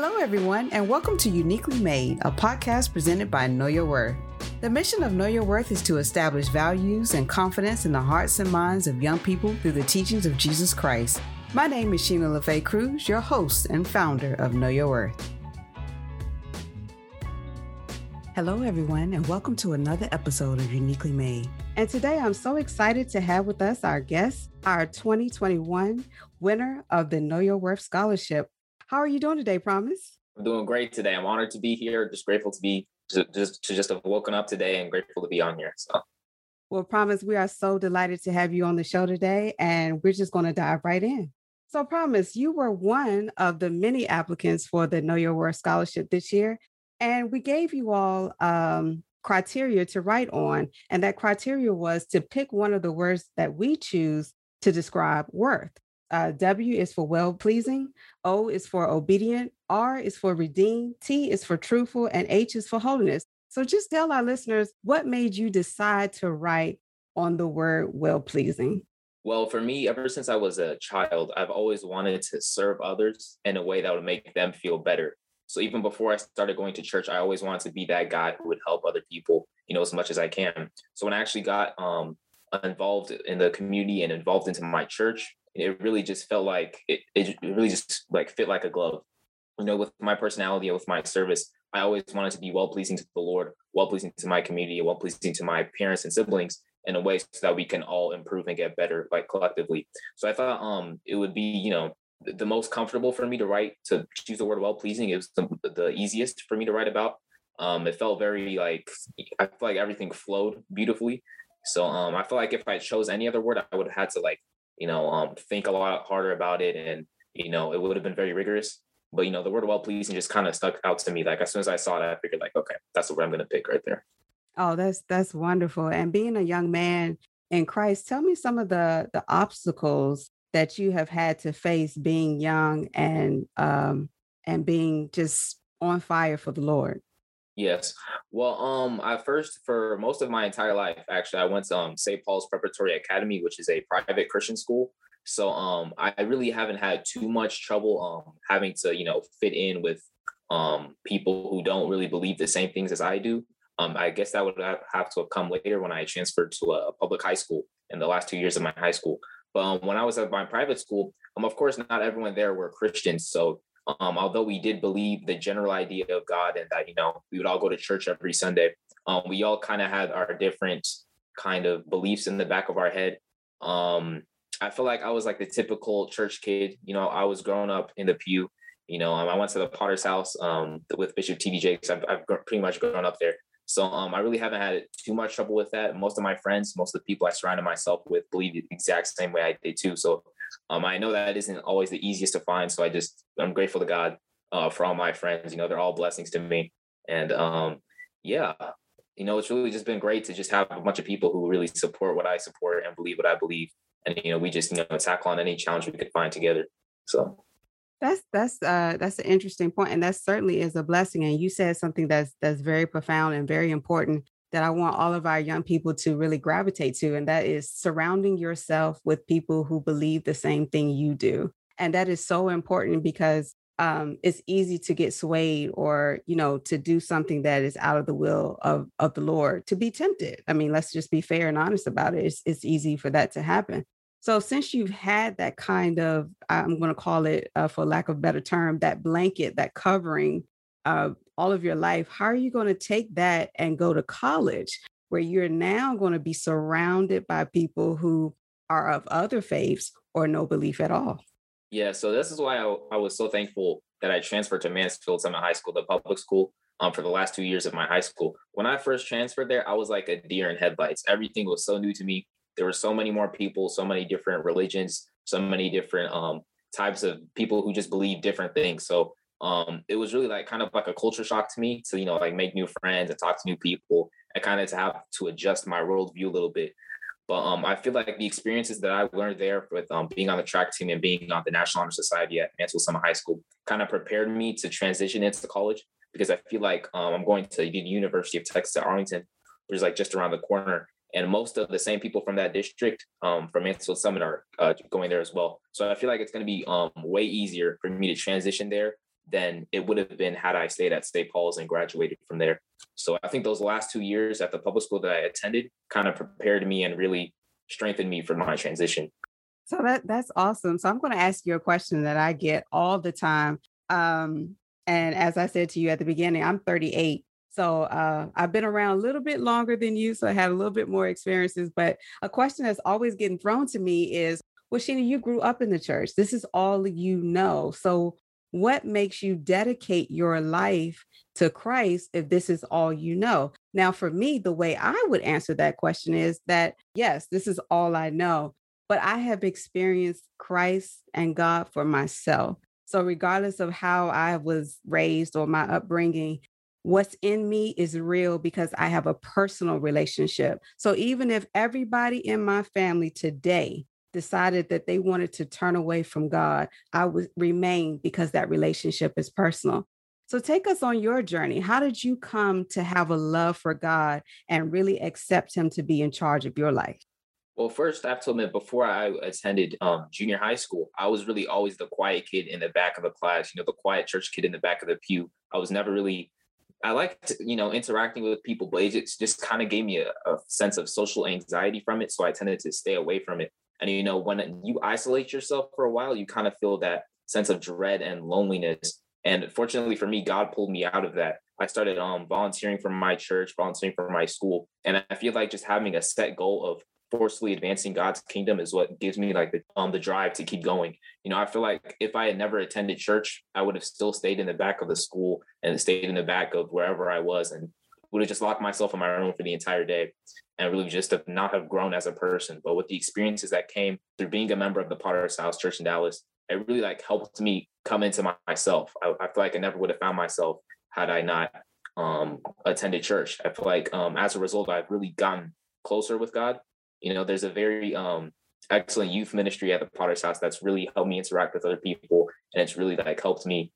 Hello, everyone, and welcome to Uniquely Made, a podcast presented by Know Your Worth. The mission of Know Your Worth is to establish values and confidence in the hearts and minds of young people through the teachings of Jesus Christ. My name is Sheena LaFay Cruz, your host and founder of Know Your Worth. Hello, everyone, and welcome to another episode of Uniquely Made. And today I'm so excited to have with us our guest, our 2021 winner of the Know Your Worth Scholarship. How are you doing today, Promise? I'm doing great today. I'm honored to be here. Just grateful to be just to just have woken up today and grateful to be on here. So. Well, Promise, we are so delighted to have you on the show today, and we're just going to dive right in. So, Promise, you were one of the many applicants for the Know Your Worth Scholarship this year, and we gave you all um, criteria to write on. And that criteria was to pick one of the words that we choose to describe worth. Uh, w is for well pleasing, O is for obedient, R is for redeemed, T is for truthful, and H is for holiness. So just tell our listeners what made you decide to write on the word well pleasing. Well, for me, ever since I was a child, I've always wanted to serve others in a way that would make them feel better. So even before I started going to church, I always wanted to be that guy who would help other people, you know, as much as I can. So when I actually got um, involved in the community and involved into my church, it really just felt like it, it really just like fit like a glove. You know, with my personality and with my service, I always wanted to be well pleasing to the Lord, well pleasing to my community, well pleasing to my parents and siblings in a way so that we can all improve and get better like collectively. So I thought um it would be, you know, the most comfortable for me to write to choose the word well pleasing. It was the, the easiest for me to write about. Um, it felt very like I feel like everything flowed beautifully. So um, I feel like if I chose any other word, I would have had to like you know um, think a lot harder about it, and you know it would have been very rigorous. But you know the word well pleasing just kind of stuck out to me. Like as soon as I saw it, I figured like okay, that's word I'm going to pick right there. Oh, that's that's wonderful. And being a young man in Christ, tell me some of the the obstacles that you have had to face being young and um and being just on fire for the Lord? Yes. Well, um, I first for most of my entire life, actually, I went to um St. Paul's Preparatory Academy, which is a private Christian school. So um I really haven't had too much trouble um having to, you know, fit in with um people who don't really believe the same things as I do. Um, I guess that would have to have come later when I transferred to a public high school in the last two years of my high school. But um, when I was at my private school, um, of course, not everyone there were Christians. So um, although we did believe the general idea of God and that, you know, we would all go to church every Sunday, um, we all kind of had our different kind of beliefs in the back of our head. Um, I feel like I was like the typical church kid. You know, I was growing up in the pew. You know, um, I went to the Potter's house um, with Bishop T.D. Jakes. I've, I've pretty much grown up there. So um, I really haven't had too much trouble with that. Most of my friends, most of the people I surrounded myself with believe the exact same way I did too. So um, I know that isn't always the easiest to find. So I just, I'm grateful to God uh, for all my friends. You know, they're all blessings to me. And um, yeah, you know, it's really just been great to just have a bunch of people who really support what I support and believe what I believe. And, you know, we just, you know, tackle on any challenge we could find together. So that's that's uh that's an interesting point, and that certainly is a blessing. And you said something that's that's very profound and very important that I want all of our young people to really gravitate to, and that is surrounding yourself with people who believe the same thing you do. And that is so important because um, it's easy to get swayed or you know to do something that is out of the will of of the Lord to be tempted. I mean, let's just be fair and honest about it. It's, it's easy for that to happen. So since you've had that kind of, I'm going to call it, uh, for lack of a better term, that blanket, that covering uh, all of your life, how are you going to take that and go to college where you're now going to be surrounded by people who are of other faiths or no belief at all? Yeah, so this is why I, I was so thankful that I transferred to Mansfield Summit High School, the public school, um, for the last two years of my high school. When I first transferred there, I was like a deer in headlights. Everything was so new to me there were so many more people, so many different religions, so many different um, types of people who just believe different things. So um, it was really like kind of like a culture shock to me to you know like make new friends and talk to new people and kind of to have to adjust my worldview a little bit. But um, I feel like the experiences that I learned there with um, being on the track team and being on the National Honor Society at Mansfield Summit High School kind of prepared me to transition into college because I feel like um, I'm going to the University of Texas at Arlington, which is like just around the corner and most of the same people from that district um, from Mansfield Summit are uh, going there as well. So I feel like it's going to be um, way easier for me to transition there than it would have been had I stayed at St. Paul's and graduated from there. So I think those last two years at the public school that I attended kind of prepared me and really strengthened me for my transition. So that that's awesome. So I'm going to ask you a question that I get all the time. Um, and as I said to you at the beginning, I'm 38. So uh, I've been around a little bit longer than you, so I had a little bit more experiences. But a question that's always getting thrown to me is, well, Sheena, you grew up in the church. This is all you know. So what makes you dedicate your life to Christ if this is all you know? Now, for me, the way I would answer that question is that, yes, this is all I know, but I have experienced Christ and God for myself. So, regardless of how I was raised or my upbringing, what's in me is real because I have a personal relationship. So, even if everybody in my family today decided that they wanted to turn away from God, I would remain because that relationship is personal. So take us on your journey. How did you come to have a love for God and really accept Him to be in charge of your life? Well, first, I have to admit, before I attended um, junior high school, I was really always the quiet kid in the back of the class, you know, the quiet church kid in the back of the pew. I was never really, I liked, you know, interacting with people, but it just, just kind of gave me a, a sense of social anxiety from it. So I tended to stay away from it. And you know, when you isolate yourself for a while, you kind of feel that sense of dread and loneliness. And fortunately for me, God pulled me out of that. I started um, volunteering for my church, volunteering for my school, and I feel like just having a set goal of forcefully advancing God's kingdom is what gives me like the um the drive to keep going. You know, I feel like if I had never attended church, I would have still stayed in the back of the school and stayed in the back of wherever I was and would have just locked myself in my room for the entire day and really just to not have grown as a person. But with the experiences that came through being a member of the Potter's House Church in Dallas, it really like helped me come into my, myself. I, I, feel like I never would have found myself had I not um, attended church. I feel like um, as a result, I've really gotten closer with God. You know, there's a very um, excellent youth ministry at the Potter's House that's really helped me interact with other people, and it's really like helped me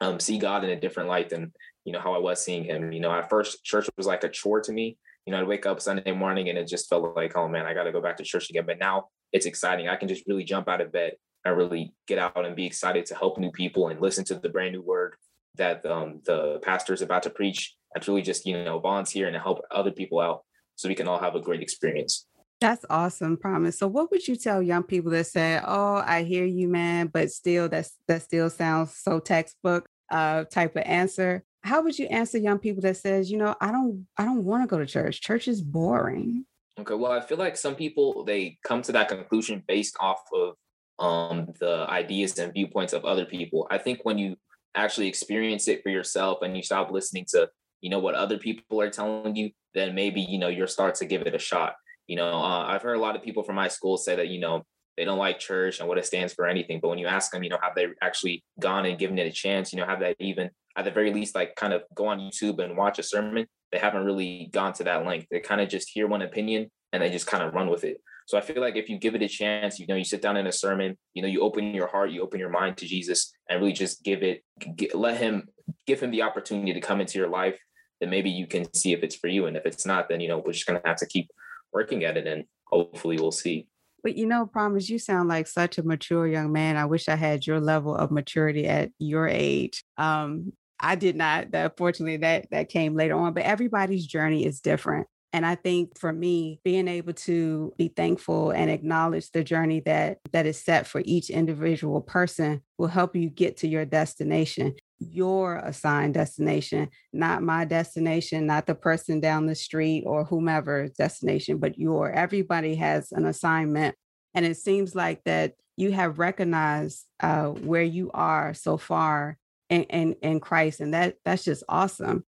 um, see God in a different light than you know how I was seeing Him. You know, at first, church was like a chore to me you know, I'd wake up Sunday morning and it just felt like, oh man, I got to go back to church again. But now it's exciting. I can just really jump out of bed and really get out and be excited to help new people and listen to the brand new word that um, the pastor is about to preach and really just, you know, volunteer and help other people out so we can all have a great experience. That's awesome, promise. So what would you tell young people that say, "Oh, I hear you, man, but still that's that still sounds so textbook uh type of answer." How would you answer young people that says you know i don't i don't want to go to church. Church is boring. Okay well i feel like some people they come to that conclusion based off of um the ideas and viewpoints of other people. I think when you actually experience it for yourself and you stop listening to you know what other people are telling you then maybe you know you'll start to give it a shot. You know uh, i've heard a lot of people from my school say that you know they don't like church and what it stands for anything but when you ask them you know have they actually gone and given it a chance you know have they even at the very least, like kind of go on YouTube and watch a sermon. They haven't really gone to that length. They kind of just hear one opinion and they just kind of run with it. So I feel like if you give it a chance, you know, you sit down in a sermon, you know, you open your heart, you open your mind to Jesus, and really just give it, get, let him, give him the opportunity to come into your life. Then maybe you can see if it's for you, and if it's not, then you know we're just gonna have to keep working at it, and hopefully we'll see. But you know, promise you sound like such a mature young man. I wish I had your level of maturity at your age. Um, I did not. That fortunately that that came later on, but everybody's journey is different. And I think for me, being able to be thankful and acknowledge the journey that that is set for each individual person will help you get to your destination, your assigned destination, not my destination, not the person down the street or whomever's destination, but your. Everybody has an assignment. And it seems like that you have recognized uh, where you are so far in, in, in Christ. And that that's just awesome.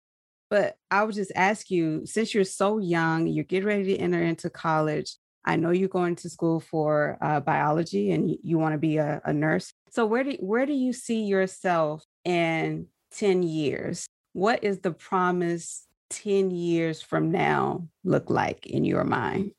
But I would just ask you, since you're so young, you're getting ready to enter into college. I know you're going to school for uh, biology and you, you want to be a, a nurse. So where do where do you see yourself in 10 years? What is the promise 10 years from now look like in your mind?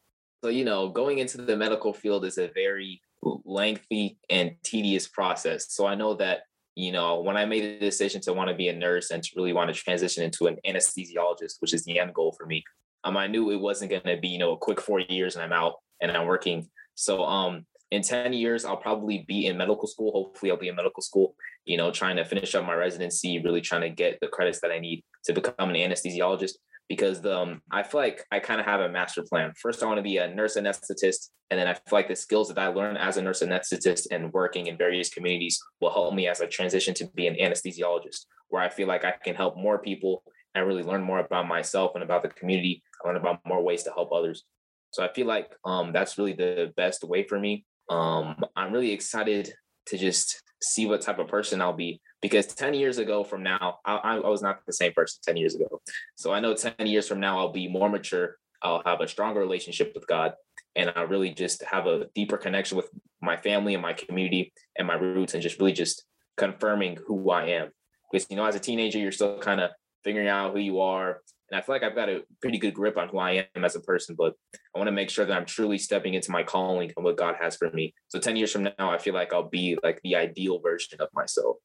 So, you know, going into the medical field is a very lengthy and tedious process. So I know that you know, when I made the decision to want to be a nurse and to really want to transition into an anesthesiologist, which is the end goal for me, um, I knew it wasn't going to be, you know, a quick four years and I'm out and I'm working. So, um, in 10 years, I'll probably be in medical school. Hopefully, I'll be in medical school, you know, trying to finish up my residency, really trying to get the credits that I need to become an anesthesiologist. Because the, um, I feel like I kind of have a master plan. First, I want to be a nurse anesthetist. And then I feel like the skills that I learn as a nurse anesthetist and working in various communities will help me as I transition to be an anesthesiologist, where I feel like I can help more people and really learn more about myself and about the community. I learn about more ways to help others. So I feel like um, that's really the best way for me. Um, I'm really excited to just see what type of person I'll be because 10 years ago from now, I, I, was not the same person 10 years ago. So I know 10 years from now, I'll be more mature. I'll have a stronger relationship with God and I really just have a deeper connection with my family and my community and my roots and just really just confirming who I am. Because, you know, as a teenager, you're still kind of figuring out who you are. And I feel like I've got a pretty good grip on who I am as a person, but I want to make sure that I'm truly stepping into my calling and what God has for me. So 10 years from now, I feel like I'll be like the ideal version of myself.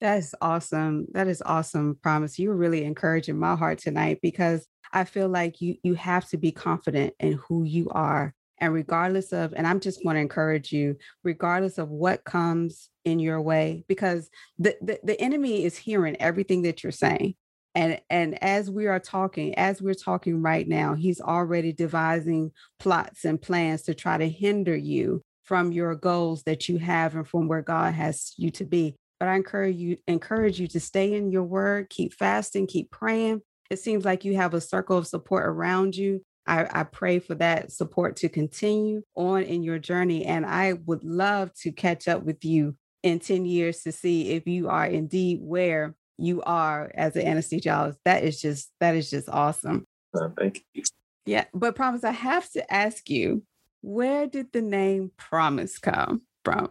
That is awesome. That is awesome, Promise. You're really encouraging my heart tonight because I feel like you you have to be confident in who you are. And regardless of, and I'm just going to encourage you, regardless of what comes in your way, because the, the, the enemy is hearing everything that you're saying and and as we are talking as we're talking right now he's already devising plots and plans to try to hinder you from your goals that you have and from where god has you to be. But i encourage you encourage you to stay in your word keep fasting keep praying. It seems like you have a circle of support around you. I, I pray for that support to continue on in your journey and i would love to catch up with you in 10 years to see if you are indeed where you are as an anesthesiologist. That is just that is just awesome. Uh, thank you. Yeah, but promise, I have to ask you, where did the name Promise come from?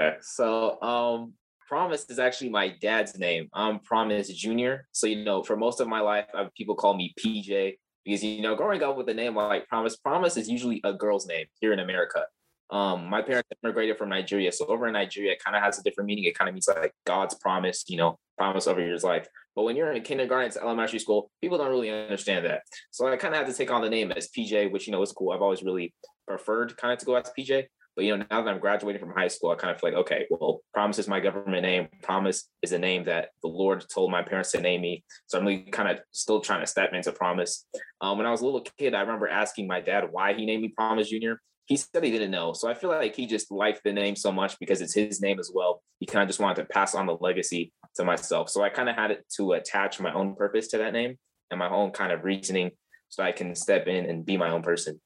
Okay, so um, Promise is actually my dad's name. I'm Promise Junior. So you know, for most of my life, I've, people call me PJ because you know, growing up with a name like Promise, Promise is usually a girl's name here in America. Um, my parents immigrated from Nigeria, so over in Nigeria, it kind of has a different meaning. It kind of means like God's promise, you know, promise over your life. But when you're in kindergarten to elementary school, people don't really understand that. So I kind of had to take on the name as PJ, which you know is cool. I've always really preferred kind of to go as PJ. But you know, now that I'm graduating from high school, I kind of feel like, okay, well, Promise is my government name. Promise is a name that the Lord told my parents to name me. So I'm really kind of still trying to step into Promise. Um, when I was a little kid, I remember asking my dad why he named me Promise Junior he said he didn't know. So I feel like he just liked the name so much because it's his name as well. He kind of just wanted to pass on the legacy to myself. So I kind of had it to attach my own purpose to that name and my own kind of reasoning so I can step in and be my own person.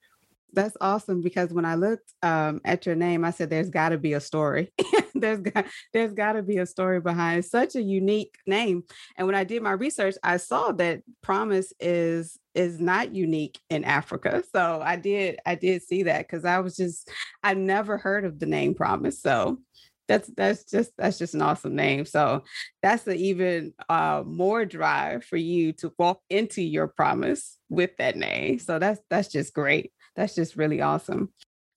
That's awesome because when I looked um, at your name, I said, "There's got to be a story. there's got there's got to be a story behind such a unique name." And when I did my research, I saw that Promise is is not unique in Africa. So I did I did see that because I was just I never heard of the name Promise. So that's that's just that's just an awesome name. So that's an even uh, more drive for you to walk into your promise with that name. So that's that's just great. That's just really awesome.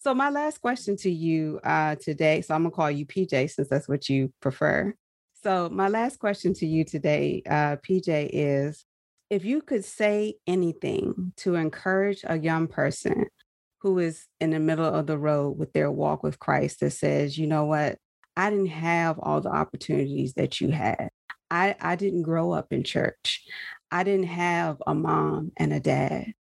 So my last question to you uh, today. So I'm gonna call you PJ since that's what you prefer. So my last question to you today, uh, PJ, is if you could say anything to encourage a young person who is in the middle of the road with their walk with Christ that says, you know what, I didn't have all the opportunities that you had. I, I didn't grow up in church. I didn't have a mom and a dad.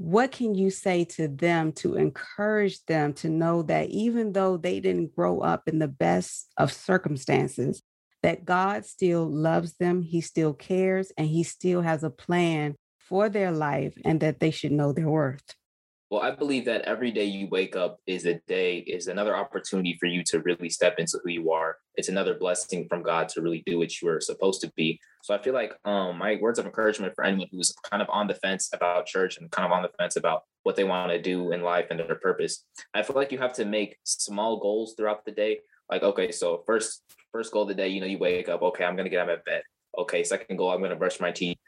What can you say to them to encourage them to know that even though they didn't grow up in the best of circumstances, that God still loves them, He still cares, and He still has a plan for their life and that they should know their worth. Well, I believe that every day you wake up is a day, is another opportunity for you to really step into who you are. It's another blessing from God to really do what you are supposed to be. So I feel like um, my words of encouragement for anyone who's kind of on the fence about church and kind of on the fence about what they want to do in life and their purpose. I feel like you have to make small goals throughout the day. Like, okay, so first first goal of the day, you know, you wake up, okay, I'm gonna get out of bed. Okay, second goal, I'm gonna brush my teeth.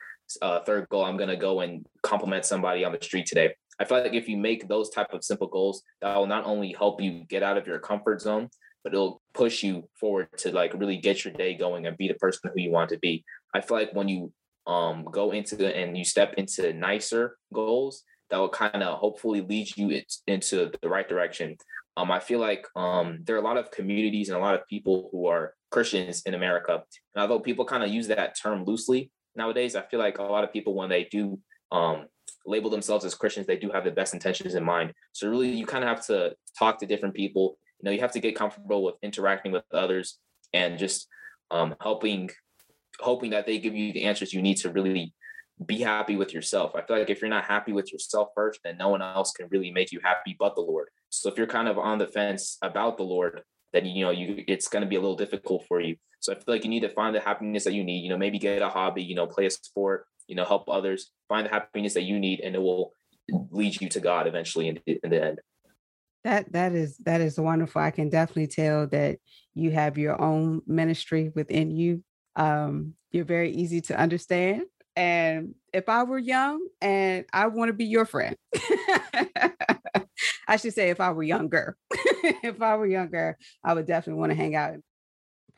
Uh, third goal, I'm gonna go and compliment somebody on the street today. I feel like if you make those type of simple goals, that will not only help you get out of your comfort zone, but it'll push you forward to like really get your day going and be the person who you want to be. I feel like when you um go into and you step into nicer goals, that will kind of hopefully lead you into the right direction. um, I feel like um, there are a lot of communities and a lot of people who are Christians in America. And although people kind of use that term loosely nowadays, I feel like a lot of people, when they do um, label themselves as Christians, they do have the best intentions in mind. So really, you kind of have to talk to different people. You know, you have to get comfortable with interacting with others and just um, helping, hoping that they give you the answers you need to really be happy with yourself. I feel like if you're not happy with yourself first, then no one else can really make you happy but the Lord. So if you're kind of on the fence about the Lord, then you know you it's going to be a little difficult for you. So I feel like you need to find the happiness that you need. You know, maybe get a hobby. You know, play a sport. You know, help others. Find the happiness that you need, and it will lead you to God eventually in, in the end. That that is that is wonderful. I can definitely tell that you have your own ministry within you. Um, you're very easy to understand. And if I were young and I want to be your friend, I should say if I were younger, if I were younger, I would definitely want to hang out.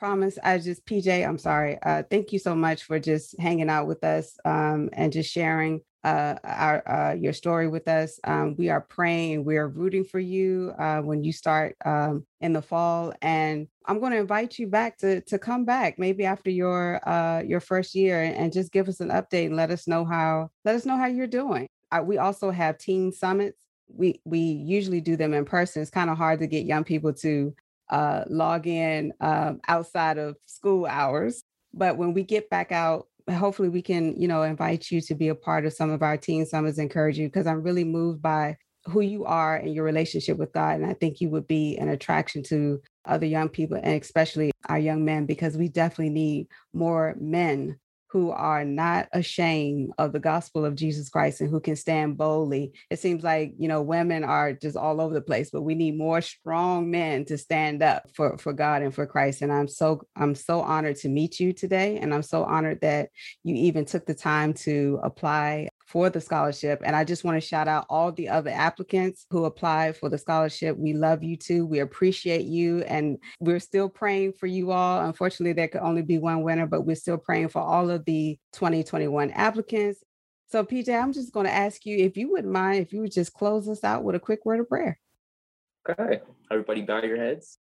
Promise. I just PJ, I'm sorry. Uh, thank you so much for just hanging out with us um, and just sharing uh, our uh, your story with us. Um, we are praying. We are rooting for you uh, when you start um, in the fall, and I'm going to invite you back to to come back maybe after your uh, your first year and, just give us an update and let us know how let us know how you're doing. Uh, we also have teen summits. We we usually do them in person. It's kind of hard to get young people to uh, log in um, outside of school hours. But when we get back out hopefully we can, you know, invite you to be a part of some of our teen summits, encourage you because I'm really moved by who you are and your relationship with God. And I think you would be an attraction to other young people and especially our young men because we definitely need more men who are not ashamed of the gospel of Jesus Christ and who can stand boldly. It seems like, you know, women are just all over the place, but we need more strong men to stand up for, for God and for Christ. And I'm so, I'm so honored to meet you today. And I'm so honored that you even took the time to apply for the scholarship. And I just want to shout out all the other applicants who applied for the scholarship. We love you too. We appreciate you. And we're still praying for you all. Unfortunately, there could only be one winner, but we're still praying for all of the 2021 applicants. So, PJ, I'm just going to ask you if you wouldn't mind if you would just close us out with a quick word of prayer. Okay. Everybody bow your heads.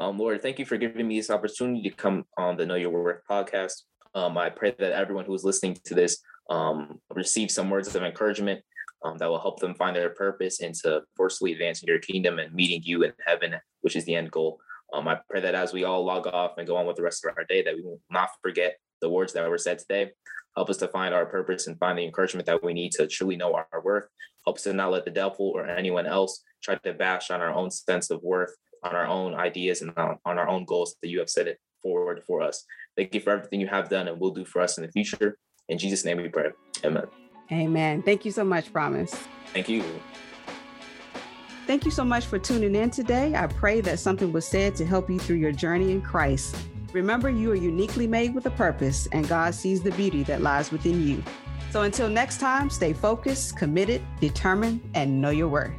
Um, Lord, thank you for giving me this opportunity to come on the Know Your Worth podcast. Um, I pray that everyone who is listening to this um, receive some words of encouragement um, that will help them find their purpose and to forcefully advancing your kingdom and meeting you in heaven, which is the end goal. Um, I pray that as we all log off and go on with the rest of our day, that we will not forget the words that were said today. Help us to find our purpose and find the encouragement that we need to truly know our, our worth. Help us to not let the devil or anyone else try to bash on our own sense of worth, on our own ideas, and on, on our own goals that you have set it forward for us. Thank you for everything you have done and will do for us in the future. In Jesus' name we pray. Amen. Amen. Thank you so much, Promise. Thank you. Thank you so much for tuning in today. I pray that something was said to help you through your journey in Christ. Remember, you are uniquely made with a purpose, and God sees the beauty that lies within you. So until next time, stay focused, committed, determined, and know your worth.